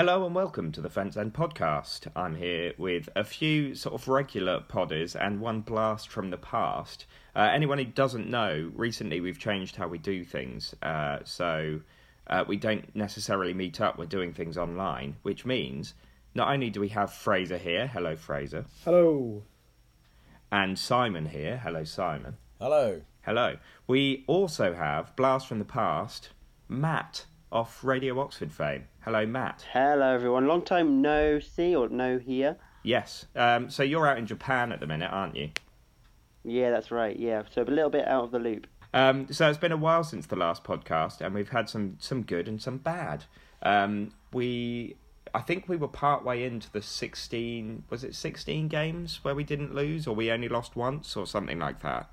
Hello and welcome to the Fence End podcast. I'm here with a few sort of regular podders and one blast from the past. Uh, anyone who doesn't know, recently we've changed how we do things. Uh, so uh, we don't necessarily meet up, we're doing things online, which means not only do we have Fraser here, hello Fraser, Hello. and Simon here, hello Simon, Hello. hello. We also have, blast from the past, Matt off Radio Oxford fame. Hello Matt. Hello, everyone. Long time no see or no hear. Yes. Um, so you're out in Japan at the minute, aren't you? Yeah, that's right. Yeah, so a little bit out of the loop. Um, so it's been a while since the last podcast, and we've had some some good and some bad. Um, we, I think we were part way into the sixteen. Was it sixteen games where we didn't lose, or we only lost once, or something like that.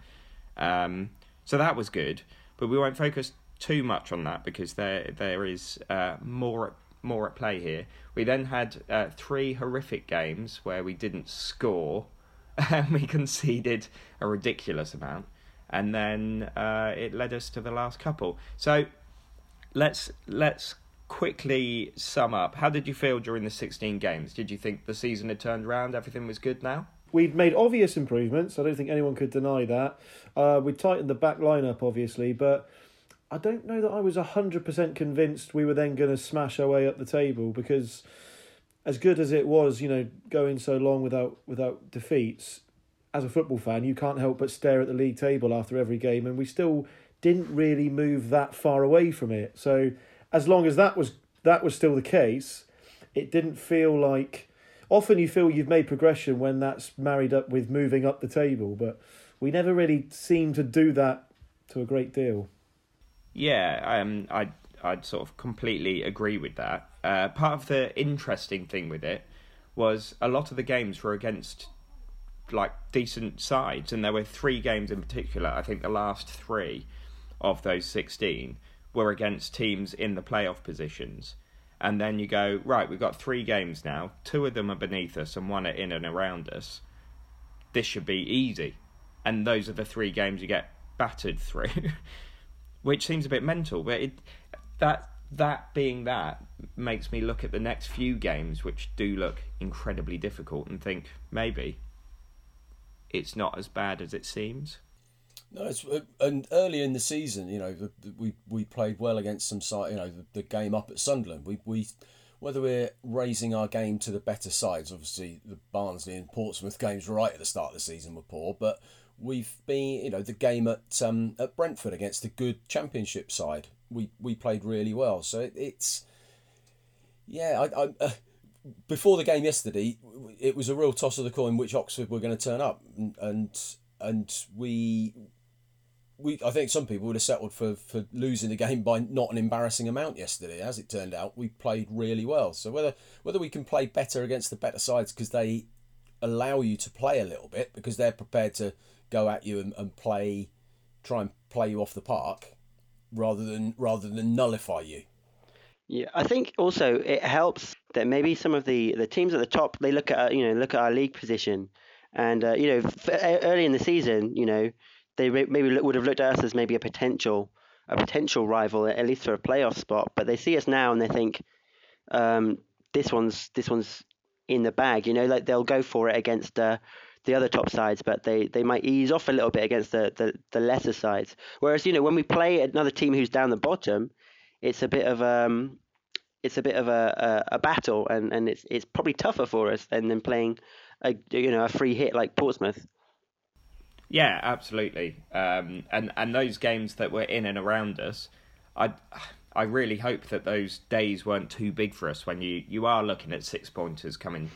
Um, so that was good, but we won't focus too much on that because there there is uh, more more at play here. We then had uh, three horrific games where we didn't score, and we conceded a ridiculous amount, and then uh, it led us to the last couple. So let's let's quickly sum up. How did you feel during the sixteen games? Did you think the season had turned around? Everything was good now. We've made obvious improvements. I don't think anyone could deny that. Uh, we tightened the back line up, obviously, but I don't know that I was 100% convinced we were then going to smash our way up the table because, as good as it was, you know, going so long without without defeats, as a football fan, you can't help but stare at the league table after every game, and we still didn't really move that far away from it. So, as long as that was that was still the case, it didn't feel like. Often you feel you've made progression when that's married up with moving up the table, but we never really seemed to do that to a great deal. Yeah, um, I I'd sort of completely agree with that. Uh, part of the interesting thing with it was a lot of the games were against like decent sides, and there were three games in particular. I think the last three of those sixteen were against teams in the playoff positions. And then you go right. We've got three games now. Two of them are beneath us, and one are in and around us. This should be easy, and those are the three games you get battered through. which seems a bit mental. But it, that that being that makes me look at the next few games, which do look incredibly difficult, and think maybe it's not as bad as it seems. No, it's uh, and early in the season, you know, the, the, we we played well against some side. You know, the, the game up at Sunderland. We we whether we're raising our game to the better sides. Obviously, the Barnsley and Portsmouth games right at the start of the season were poor, but we've been you know the game at um, at Brentford against a good Championship side. We we played really well. So it, it's yeah. I, I uh, before the game yesterday, it was a real toss of the coin which Oxford were going to turn up, and and, and we. We, I think some people would have settled for, for losing the game by not an embarrassing amount yesterday. As it turned out, we played really well. So whether whether we can play better against the better sides because they allow you to play a little bit because they're prepared to go at you and, and play, try and play you off the park, rather than rather than nullify you. Yeah, I think also it helps that maybe some of the, the teams at the top they look at you know look at our league position, and uh, you know early in the season you know they maybe would have looked at us as maybe a potential a potential rival at least for a playoff spot, but they see us now and they think um, this one's this one's in the bag. You know, like they'll go for it against uh, the other top sides, but they, they might ease off a little bit against the, the, the lesser sides. Whereas you know when we play another team who's down the bottom, it's a bit of um it's a bit of a, a, a battle, and, and it's it's probably tougher for us than than playing a you know a free hit like Portsmouth. Yeah, absolutely. Um, and and those games that were in and around us, I I really hope that those days weren't too big for us. When you you are looking at six pointers coming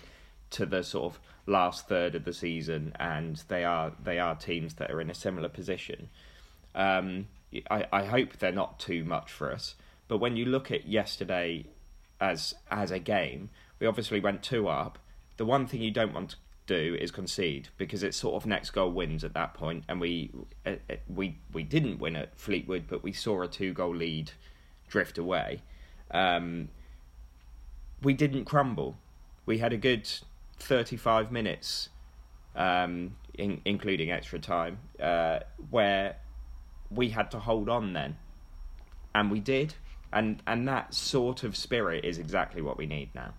to the sort of last third of the season, and they are they are teams that are in a similar position. Um, I I hope they're not too much for us. But when you look at yesterday as as a game, we obviously went two up. The one thing you don't want to do is concede because it's sort of next goal wins at that point, and we uh, we we didn't win at Fleetwood, but we saw a two goal lead drift away. Um, we didn't crumble. We had a good thirty five minutes, um, in, including extra time, uh, where we had to hold on then, and we did. and and that sort of spirit is exactly what we need now.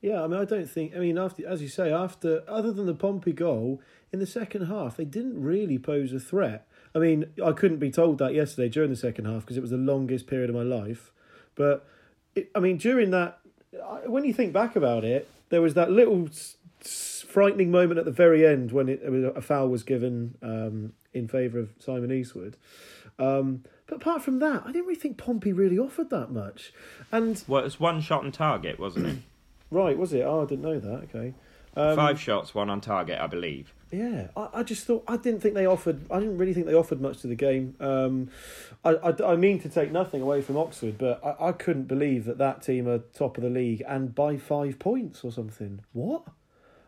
Yeah, I mean, I don't think. I mean, after as you say, after other than the Pompey goal in the second half, they didn't really pose a threat. I mean, I couldn't be told that yesterday during the second half because it was the longest period of my life. But it, I mean, during that, when you think back about it, there was that little frightening moment at the very end when it, a foul was given um, in favour of Simon Eastwood. Um, but apart from that, I didn't really think Pompey really offered that much. And well, it was one shot on target, wasn't it? right, was it? Oh, I didn't know that. Okay. Um, Five shots, one on target, I believe. Yeah, I, I just thought I didn't think they offered. I didn't really think they offered much to the game. Um, I, I, I mean to take nothing away from Oxford, but I, I couldn't believe that that team are top of the league and by five points or something. What?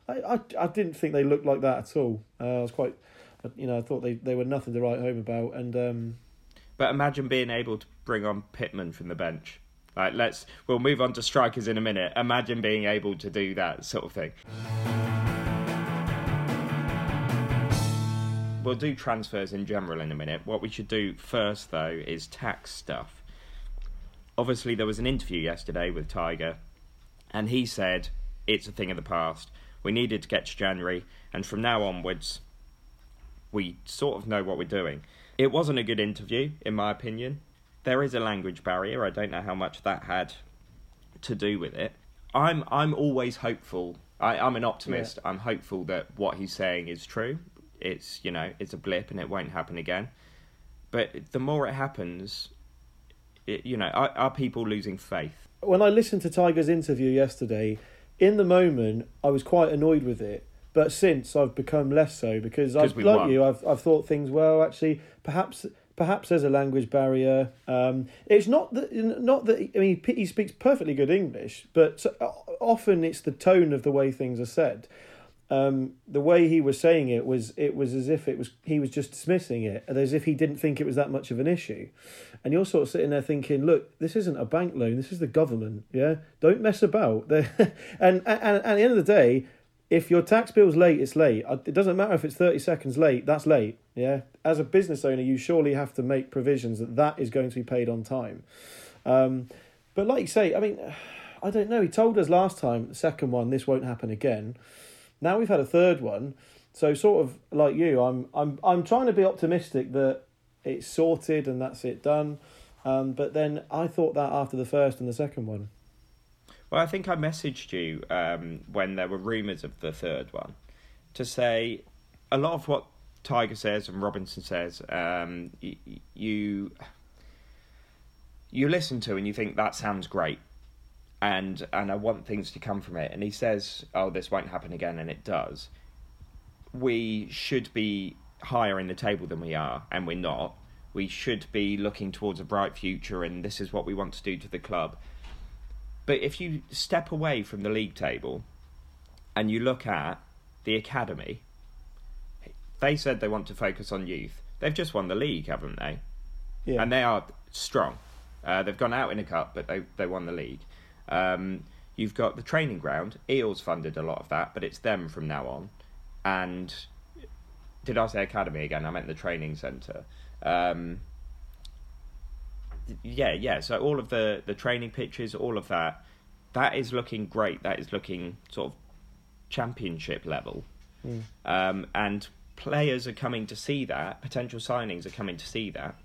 I, I, I didn't think they looked like that at all. Uh, I was quite, you know, I thought they, they were nothing to write home about. And um, but imagine being able to bring on Pitman from the bench. Like, let's we'll move on to strikers in a minute. Imagine being able to do that sort of thing. we'll do transfers in general in a minute. What we should do first, though, is tax stuff. Obviously, there was an interview yesterday with Tiger, and he said it's a thing of the past. We needed to get to January, and from now onwards, we sort of know what we're doing. It wasn't a good interview, in my opinion. There is a language barrier. I don't know how much that had to do with it. I'm I'm always hopeful. I, am an optimist. Yeah. I'm hopeful that what he's saying is true it's you know it's a blip and it won't happen again. But the more it happens, it, you know, are, are people losing faith? When I listened to Tiger's interview yesterday, in the moment I was quite annoyed with it. But since I've become less so because I've like won. you, I've I've thought things well. Actually, perhaps perhaps there's a language barrier. Um, it's not that not that I mean he speaks perfectly good English, but often it's the tone of the way things are said um, the way he was saying it was it was as if it was he was just dismissing it, as if he didn't think it was that much of an issue. And you're sort of sitting there thinking, look, this isn't a bank loan, this is the government. Yeah, don't mess about. and, and, and at the end of the day, if your tax bill's late, it's late. It doesn't matter if it's thirty seconds late. That's late. Yeah, as a business owner, you surely have to make provisions that that is going to be paid on time. Um, but like you say, I mean, I don't know. He told us last time, second one, this won't happen again. Now we've had a third one, so sort of like you, I'm I'm I'm trying to be optimistic that it's sorted and that's it done. Um, but then I thought that after the first and the second one. Well, I think I messaged you um, when there were rumours of the third one to say a lot of what Tiger says and Robinson says, um, y- you you listen to and you think that sounds great, and and I want things to come from it. And he says, "Oh, this won't happen again," and it does. We should be higher in the table than we are, and we're not. We should be looking towards a bright future, and this is what we want to do to the club. But if you step away from the league table and you look at the academy, they said they want to focus on youth. They've just won the league, haven't they? Yeah. And they are strong. Uh, they've gone out in a cup, but they they won the league. Um, you've got the training ground. Eales funded a lot of that, but it's them from now on. And did I say academy again? I meant the training centre. Um, yeah, yeah. So all of the the training pitches, all of that, that is looking great. That is looking sort of championship level. Mm. Um, and players are coming to see that. Potential signings are coming to see that,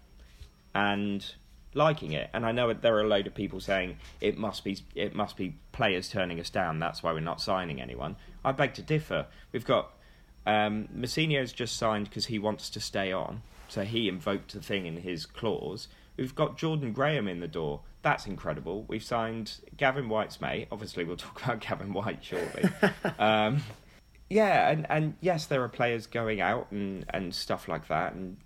and liking it. And I know there are a load of people saying it must be it must be players turning us down. That's why we're not signing anyone. I beg to differ. We've got um, Mousinho's just signed because he wants to stay on, so he invoked the thing in his clause. We've got Jordan Graham in the door. That's incredible. We've signed Gavin Whyte's mate. Obviously, we'll talk about Gavin Whyte shortly. um, yeah, and, and yes, there are players going out and, and stuff like that, and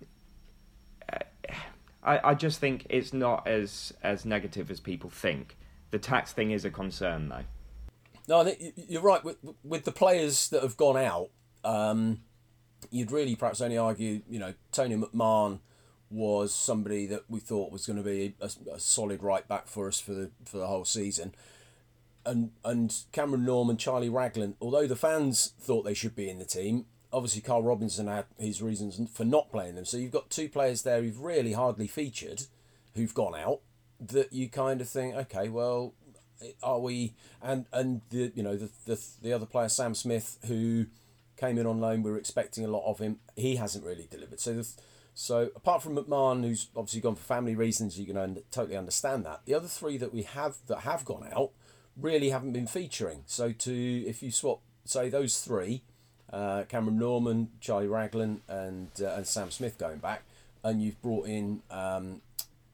I, I just think it's not as as negative as people think. The tax thing is a concern, though. No, I think you're right. With, with the players that have gone out, um, you'd really perhaps only argue, you know, Tony McMahon was somebody that we thought was going to be a, a, solid right back for us for the for the whole season. And and Cameron Norman, Charlie Raglan, although the fans thought they should be in the team, obviously Karl Robinson had his reasons for not playing them. So you've got two players there who've really hardly featured, who've gone out. that you kind of think, okay, well, are we? And and the you know the the the other player Sam Smith who came in on loan, we were expecting a lot of him. He hasn't really delivered. So the, so apart from McMahon, who's obviously gone for family reasons, you can un- totally understand that. The other three that we have that have gone out really haven't been featuring. So to if you swap say those three, uh, Cameron Norman, Charlie Raglan, and uh, and Sam Smith going back, and you've brought in um,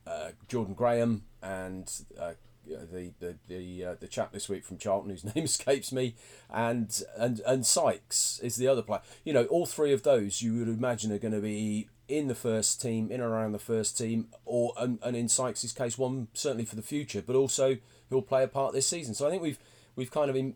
uh, Jordan Graham and uh, the the the uh, the chap this week from Charlton whose name escapes me, and and and Sykes is the other player. You know, all three of those you would imagine are going to be in the first team, in and around the first team, or and, and in Sykes' case, one certainly for the future, but also who'll play a part this season. So I think we've we've kind of been,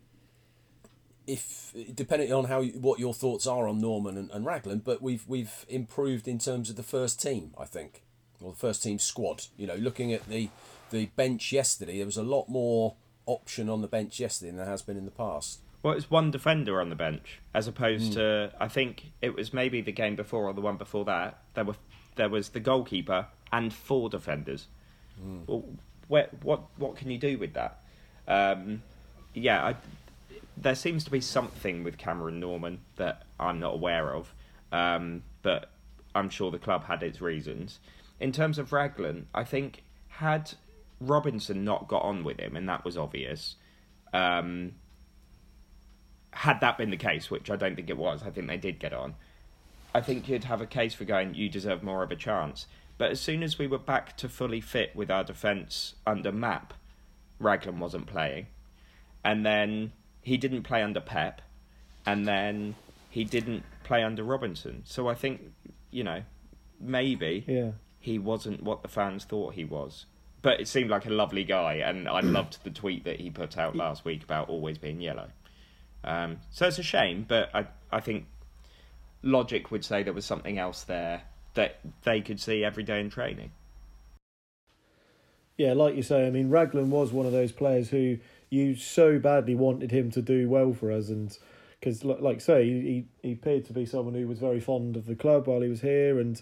if depending on how what your thoughts are on Norman and, and Raglan, but we've we've improved in terms of the first team, I think, or the first team squad. You know, looking at the the bench yesterday, there was a lot more option on the bench yesterday than there has been in the past. Well, it's one defender on the bench as opposed mm. to I think it was maybe the game before or the one before that. There were there was the goalkeeper and four defenders. Mm. Well, where, what what can you do with that? Um, yeah, I, there seems to be something with Cameron Norman that I'm not aware of, um, but I'm sure the club had its reasons. In terms of Raglan, I think had Robinson not got on with him, and that was obvious. Um, had that been the case, which I don't think it was, I think they did get on. I think you'd have a case for going, you deserve more of a chance. But as soon as we were back to fully fit with our defence under Map, Raglan wasn't playing. And then he didn't play under Pep. And then he didn't play under Robinson. So I think, you know, maybe yeah. he wasn't what the fans thought he was. But it seemed like a lovely guy, and I loved the tweet that he put out last week about always being yellow. Um, so it's a shame, but I I think logic would say there was something else there that they could see every day in training. Yeah, like you say, I mean Raglan was one of those players who you so badly wanted him to do well for us, and because like say he he appeared to be someone who was very fond of the club while he was here, and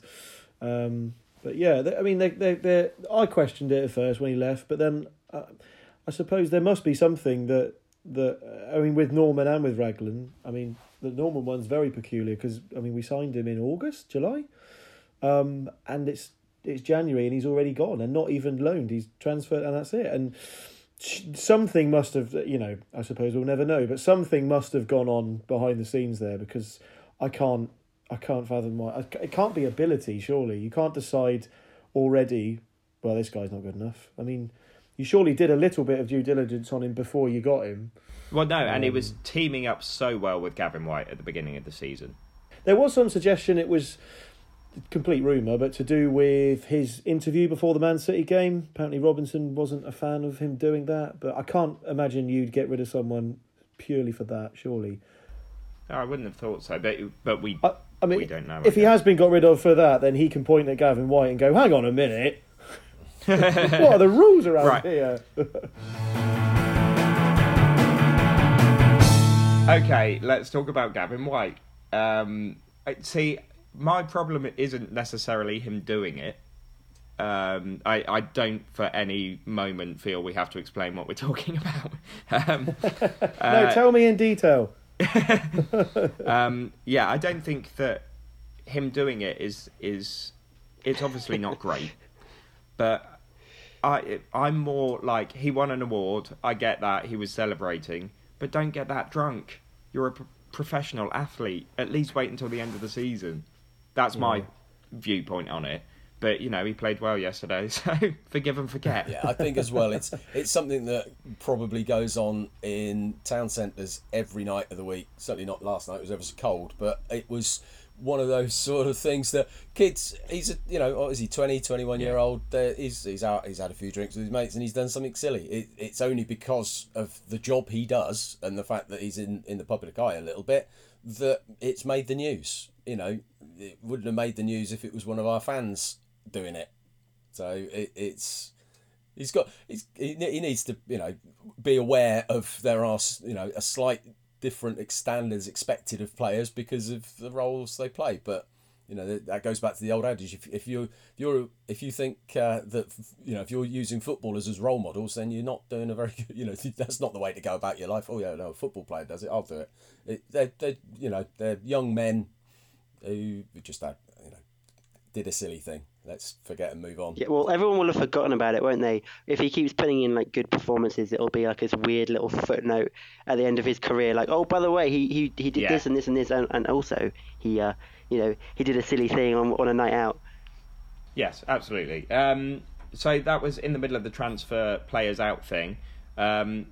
um, but yeah, they, I mean they they they I questioned it at first when he left, but then uh, I suppose there must be something that that I mean with Norman and with Raglan. I mean the Norman one's very peculiar because I mean we signed him in August, July, um, and it's it's January and he's already gone and not even loaned. He's transferred and that's it. And something must have you know I suppose we'll never know, but something must have gone on behind the scenes there because I can't I can't fathom why it can't be ability. Surely you can't decide already. Well, this guy's not good enough. I mean you surely did a little bit of due diligence on him before you got him. Well, no, and um, he was teaming up so well with Gavin Whyte at the beginning of the season. There was some suggestion it was complete rumour, but to do with his interview before the Man City game. Apparently, Robinson wasn't a fan of him doing that, but I can't imagine you'd get rid of someone purely for that, surely. I wouldn't have thought so, but but we I, I mean, we don't know. If he has been got rid of for that, then he can point at Gavin Whyte and go, "Hang on a minute, what are the rules around right. here? okay, let's talk about Gavin Whyte. Um, see, my problem isn't necessarily him doing it. Um, I, I don't for any moment feel we have to explain what we're talking about. Um, no, uh, tell me in detail. um, yeah, I don't think that him doing it is is it's obviously not great, but I I'm more like he won an award. I get that he was celebrating, but don't get that drunk. You're a p- professional athlete. At least wait until the end of the season. That's yeah. my mm. viewpoint on it. But you know he played well yesterday, so forgive and forget. Yeah, I think as well. It's it's something that probably goes on in town centres every night of the week. Certainly not last night; it was ever so cold, but it was one of those sort of things that kids he's a you know what is he 20 21 year old uh, he's he's out he's had a few drinks with his mates and he's done something silly it, it's only because of the job he does and the fact that he's in in the public eye a little bit that it's made the news you know it wouldn't have made the news if it was one of our fans doing it so it, it's he's got he's, he, needs to you know be aware of there are you know a slight different standards expected of players because of the roles they play. But You know that goes back to the old adage: if, if you if you're if you think uh, that you know if you're using footballers as role models, then you're not doing a very good. You know that's not the way to go about your life. Oh yeah, no, a football player does it. I'll do it. it they they you know they're young men who just had you know did a silly thing. Let's forget and move on. Yeah, well, everyone will have forgotten about it, won't they? If he keeps putting in like good performances, it'll be like this weird little footnote at the end of his career, like, oh, by the way, he he, he did yeah. this and this and this, and, and also he uh you know he did a silly thing on on a night out. Yes, absolutely. Um, so that was in the middle of the transfer players out thing, um,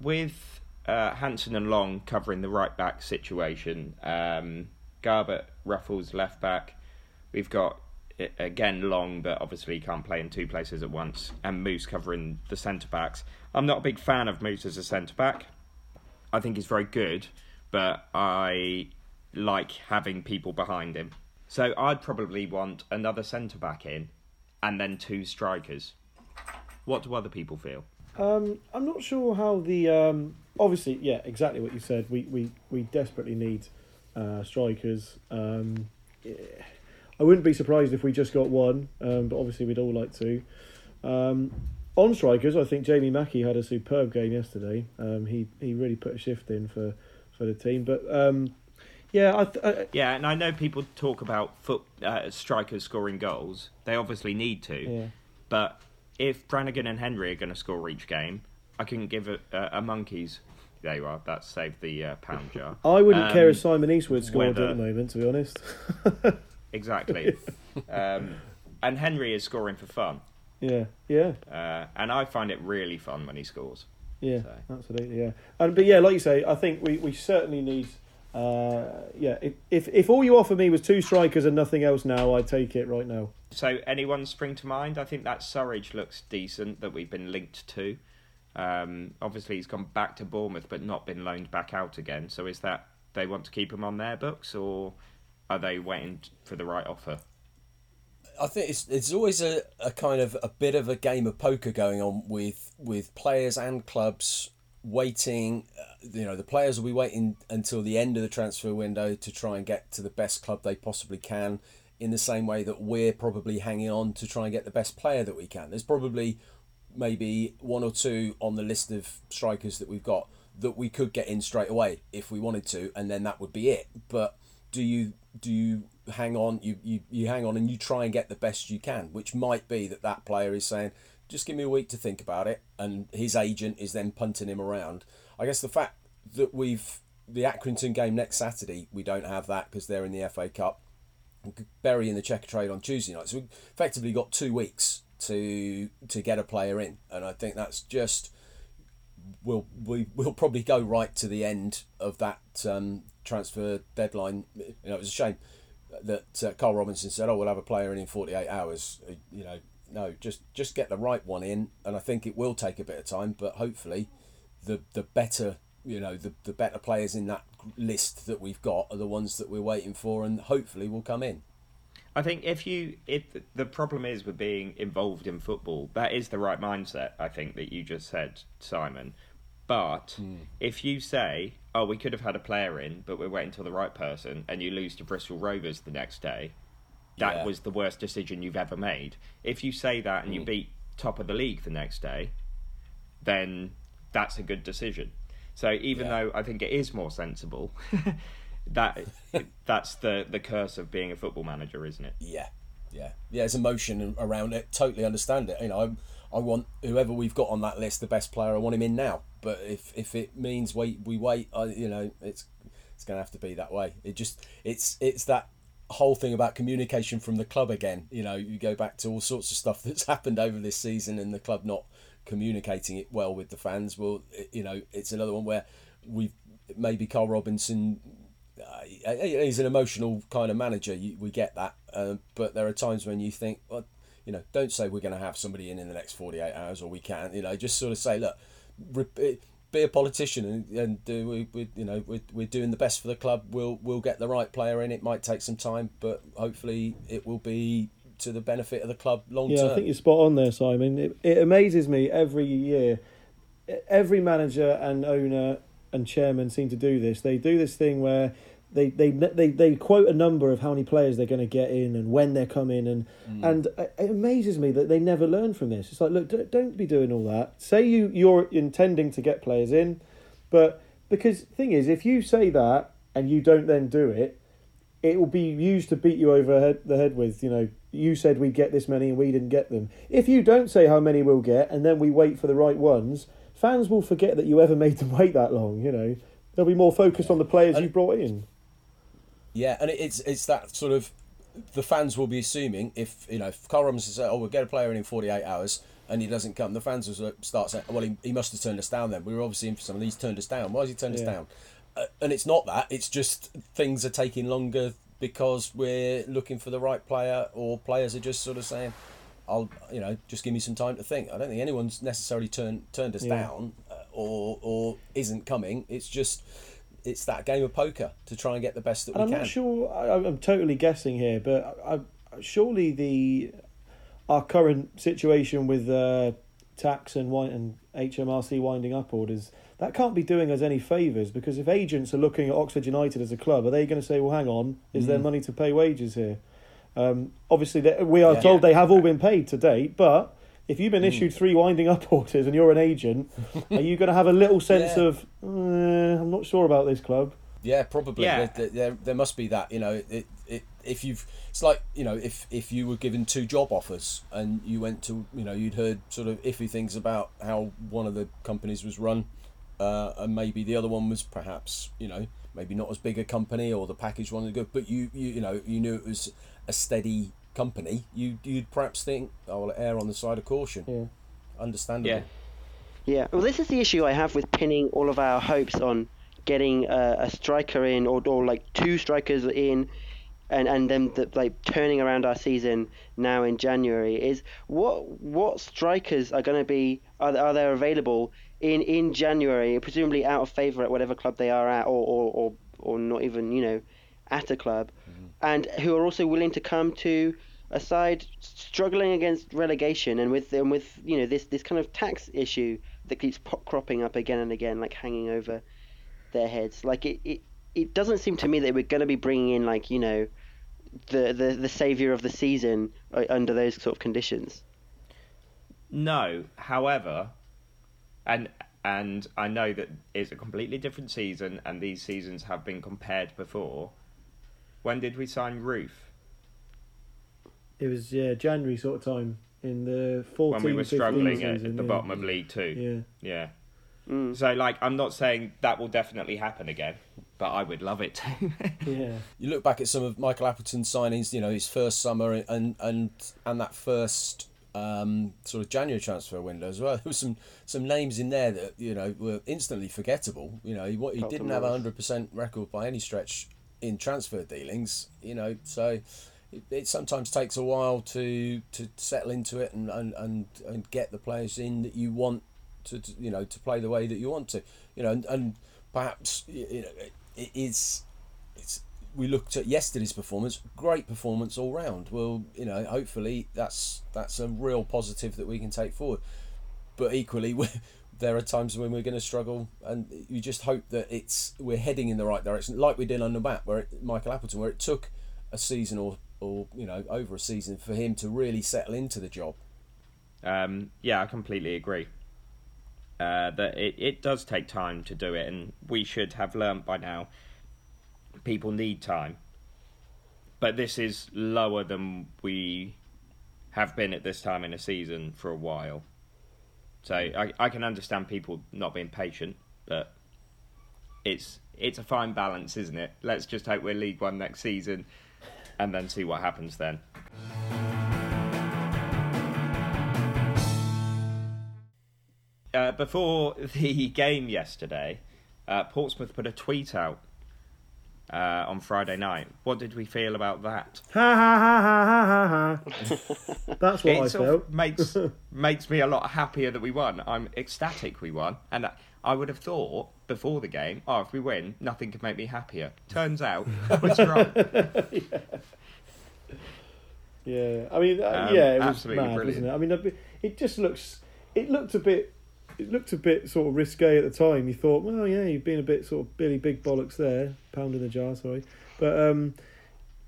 with uh, Hanson and Long covering the right back situation. Um, Garbutt Ruffels left back. We've got again long, but obviously can't play in two places at once. And Moose covering the centre backs. I'm not a big fan of Moose as a centre back. I think he's very good, but I like having people behind him. So I'd probably want another centre back in, and then two strikers. What do other people feel? Um, I'm not sure how the um, obviously yeah exactly what you said. We we, we desperately need uh, strikers. Um, yeah I wouldn't be surprised if we just got one, um, but obviously we'd all like to. Um, on strikers, I think Jamie Mackie had a superb game yesterday. Um, he he really put a shift in for, for the team. But um, yeah, I th- I, yeah, and I know people talk about foot uh, strikers scoring goals. They obviously need to. Yeah. But if Brannagan and Henry are going to score each game, I can give a, a, a monkeys. There you are. That saved the uh, pound jar. I wouldn't care if um, Simon Eastwood scored whether... at the moment, to be honest. Exactly. um, and Henry is scoring for fun. Yeah, yeah. Uh, and I find it really fun when he scores. Yeah, so. absolutely. Yeah, and but yeah, like you say, I think we, we certainly need. Uh, yeah, if if all you offer me was two strikers and nothing else now, I'd take it right now. So anyone spring to mind? I think that Surridge looks decent that we've been linked to. Um, obviously, he's gone back to Bournemouth, but not been loaned back out again. So is that they want to keep him on their books, or are they waiting for the right offer? I think it's it's always a, a kind of a bit of a game of poker going on with with players and clubs waiting. Uh, you know, the players will be waiting until the end of the transfer window to try and get to the best club they possibly can. In the same way that we're probably hanging on to try and get the best player that we can. There's probably maybe one or two on the list of strikers that we've got that we could get in straight away if we wanted to, and then that would be it. But do you do you hang on you, you you hang on and you try and get the best you can which might be that that player is saying just give me a week to think about it and his agent is then punting him around i guess the fact that we've the accrington game next saturday we don't have that because they're in the fa cup bury in the Checkatrade on tuesday night so we've effectively got two weeks to to get a player in and i think that's just we'll we will probably go right to the end of that um, transfer deadline. You know, it was a shame that uh, Karl Robinson said, "Oh, we'll have a player in in 48 hours." Uh, you know, no, just just get the right one in, and I think it will take a bit of time, but hopefully, the the better you know the the better players in that list that we've got are the ones that we're waiting for, and hopefully will come in. I think if you if the problem is with being involved in football, that is the right mindset. I think that you just said, Simon. But mm. if you say, "Oh, we could have had a player in, but we're waiting till the right person," and you lose to Bristol Rovers the next day, that yeah. was the worst decision you've ever made. If you say that and mm. you hmm. beat top of the league the next day, then that's a good decision. So even yeah. though I think it is more sensible, that that's the the curse of being a football manager, isn't it? Yeah, yeah, yeah. There's emotion around it. Totally understand it. You know, I'm, I want whoever we've got on that list, the best player. I want him in now. But if if it means wait, we wait. I, you know, it's it's going to have to be that way. It just it's it's that whole thing about communication from the club again. You know, you go back to all sorts of stuff that's happened over this season, and the club not communicating it well with the fans. Well, you know, it's another one where we've maybe Karl Robinson. Uh, he's an emotional kind of manager. You, we get that, uh, but there are times when you think, well, you know, don't say we're going to have somebody in in the next forty eight hours, or we can't. You know, just sort of say, look, be a politician and, and do we, we you know we're, we're doing the best for the club we'll we'll get the right player in it might take some time but hopefully it will be to the benefit of the club long term. yeah, I think you're spot on there Simon it, it amazes me every year every manager and owner and chairman seem to do this they do this thing where they they they they quote a number of how many players they're going to get in and when they're coming and mm. and it amazes me that they never learn from this. It's like look, don't, don't be doing all that. Say you you're intending to get players in, but because thing is, if you say that and you don't then do it, it will be used to beat you over head, the head with. You know, you said we'd get this many and we didn't get them. If you don't say how many we'll get and then we wait for the right ones, fans will forget that you ever made them wait that long. You know, they'll be more focused on the players you brought in. Yeah, and it's it's that sort of the fans will be assuming if you know if Karl Robinson says, "Oh, we'll get a player in in forty eight hours," and he doesn't come, the fans will start saying, "Well, he, he must have turned us down. Then we were obviously in for something. He's turned us down. Why has he turned us down?" Uh, and it's not that. It's just things are taking longer because we're looking for the right player, or players are just sort of saying, "I'll you know just give me some time to think." I don't think anyone's necessarily turned turned us Yeah. down uh, or or isn't coming. It's just it's that game of poker to try and get the best that And we I'm can. not sure. I, I'm totally guessing here, but I, I, surely the our current situation with uh, tax and wi- and HMRC winding up orders that can't be doing us any favours because if agents are looking at Oxford United as a club, are they going to say, "Well, hang on, is there money to pay wages here?" Um, obviously, they, we are Yeah. told they have all been paid to date, but. If you've been issued three winding up orders and you're an agent, are you going to have a little sense Yeah. of, "Uh, I'm not sure about this club? Yeah, probably. Yeah. There, there, there must be that. You know, it, it, if you've, it's like you know, if if you were given two job offers and you went to, you know, you'd heard sort of iffy things about how one of the companies was run, uh, and maybe the other one was perhaps, you know, maybe not as big a company or the package wasn't good, but you, you, you know, you knew it was a steady company. You, you'd perhaps think, oh, well, err on the side of caution. Yeah. Understandable. Yeah. Yeah, well, this is the issue I have with pinning all of our hopes on getting a, a striker in, or, or like two strikers in, and and then the, like turning around our season now in January. Is what what strikers are going to be are are there available in in January? Presumably out of favour at whatever club they are at, or or or, or not even you know at a club, mm-hmm. and who are also willing to come to a side struggling against relegation and with and with you know this this kind of tax issue that keeps pop- cropping up again and again, like hanging over their heads. Like it, it, it doesn't seem to me that we're going to be bringing in like you know the the the savior of the season uh, under those sort of conditions. No, however, and and I know that it's a completely different season, and these seasons have been compared before. When did we sign Roofe? It was yeah January sort of time in the 14 When we were 15 struggling at season, the yeah. bottom of League Two. Yeah. Yeah. Mm. So, like, I'm not saying that will definitely happen again, but I would love it to. Yeah. you look back at some of Michael Appleton's signings, you know, his first summer and and and that first um, sort of January transfer window as well. There was some some names in there that you know were instantly forgettable. You know, he, wa- he didn't have a hundred percent record by any stretch in transfer dealings. You know, so. It, it sometimes takes a while to, to settle into it and, and, and, and get the players in that you want to, you know to play the way that you want to you know and, and perhaps you know it, it is it's we looked at yesterday's performance great performance all round. Well you know hopefully that's that's a real positive that we can take forward. But equally there are times when we're going to struggle and you just hope that it's we're heading in the right direction like we did on the map where it, Michael Appleton where it took a season or or you know over a season for him to really settle into the job Um, yeah, I completely agree. Uh, that it, it does take time to do it, and we should have learnt by now. People need time, but this is lower than we have been at this time in a season for a while. So I, I can understand people not being patient, but it's it's a fine balance, isn't it? Let's just hope we're League One next season, and then see what happens then. Uh, before the game yesterday, uh, Portsmouth put a tweet out uh, on Friday night. What did we feel about that? Ha ha ha ha ha ha ha. That's what I it sort of felt. makes makes me a lot happier that we won. I'm ecstatic we won, and I- I would have thought before the game, oh, if we win, nothing could make me happier. Turns out I was wrong. Yeah, I mean, uh, Um, yeah, it was mad, brilliant. wasn't it? I mean, it just looks, it looked a bit it looked a bit sort of risque at the time. You thought, well, yeah, you've been a bit sort of Billy Big Bollocks there, pound in the jar, sorry. But um,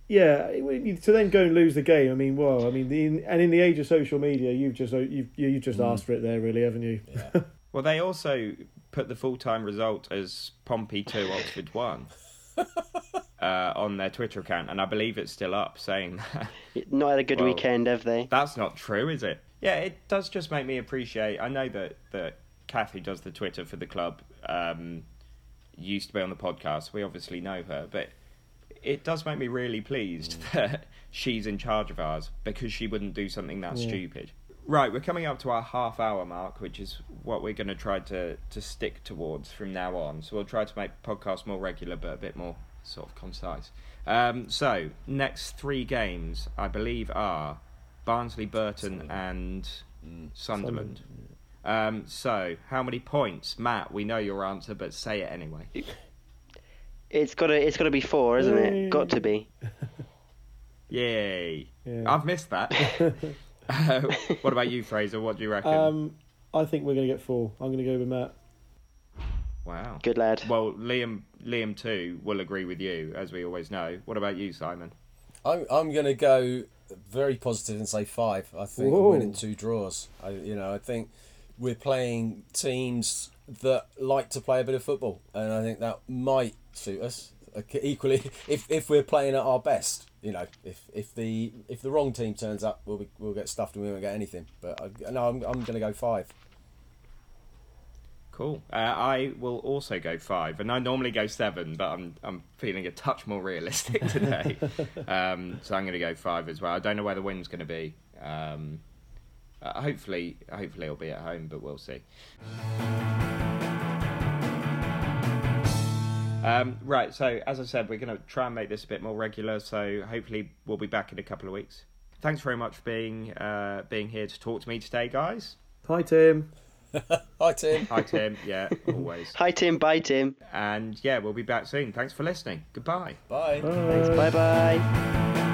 yeah, to then go and lose the game. I mean, well, I mean, the, and in the age of social media, you've just you've you just mm. asked for it there, really, haven't you? Yeah. well, they also put the full time result as Pompey two, Oxford one. Uh, on their Twitter account, and I believe it's still up saying that. Not had a good well, weekend, have they? That's not true, is it? Yeah, it does just make me appreciate. I know that that Kathy does the Twitter for the club. Um, used to be on the podcast. We obviously know her, but it does make me really pleased mm. that she's in charge of ours because she wouldn't do something that yeah. stupid. Right, we're coming up to our half hour mark, which is what we're going to try to, to stick towards from now on. So we'll try to make podcasts more regular but a bit more sort of concise. Um, so, next three games, I believe, are Barnsley, Burton, and mm. Sunderland. Um, so, how many points? Matt, we know your answer, but say it anyway. It's got to, it's got to be four, isn't it? Got to be. Yay! Yeah. I've missed that. uh, what about you, Fraser? What do you reckon? Um, I think we're going to get four. I'm going to go with Matt. Wow. Good lad. Well, Liam, Liam too will agree with you, as we always know. What about you, Simon? I'm I'm going to go very positive and say five. I think Whoa. winning two draws. I, you know, I think we're playing teams that like to play a bit of football, and I think that might suit us. Equally, if if we're playing at our best, you know, if if the if the wrong team turns up, we'll be, we'll get stuffed and we won't get anything. But I, no, I'm I'm going to go five. Cool. Uh, I will also go five, and I normally go seven, but I'm I'm feeling a touch more realistic today, um, so I'm going to go five as well. I don't know where the wind's going to be. Um, uh, hopefully, hopefully it'll be at home, but we'll see. Um, right, so as I said, we're going to try and make this a bit more regular. So hopefully, we'll be back in a couple of weeks. Thanks very much for being uh, being here to talk to me today, guys. Hi, Tim. Hi, Tim. Hi, Tim. Yeah, always. Hi, Tim. Bye, Tim. And yeah, we'll be back soon. Thanks for listening. Goodbye. Bye. Bye. Thanks. Bye bye.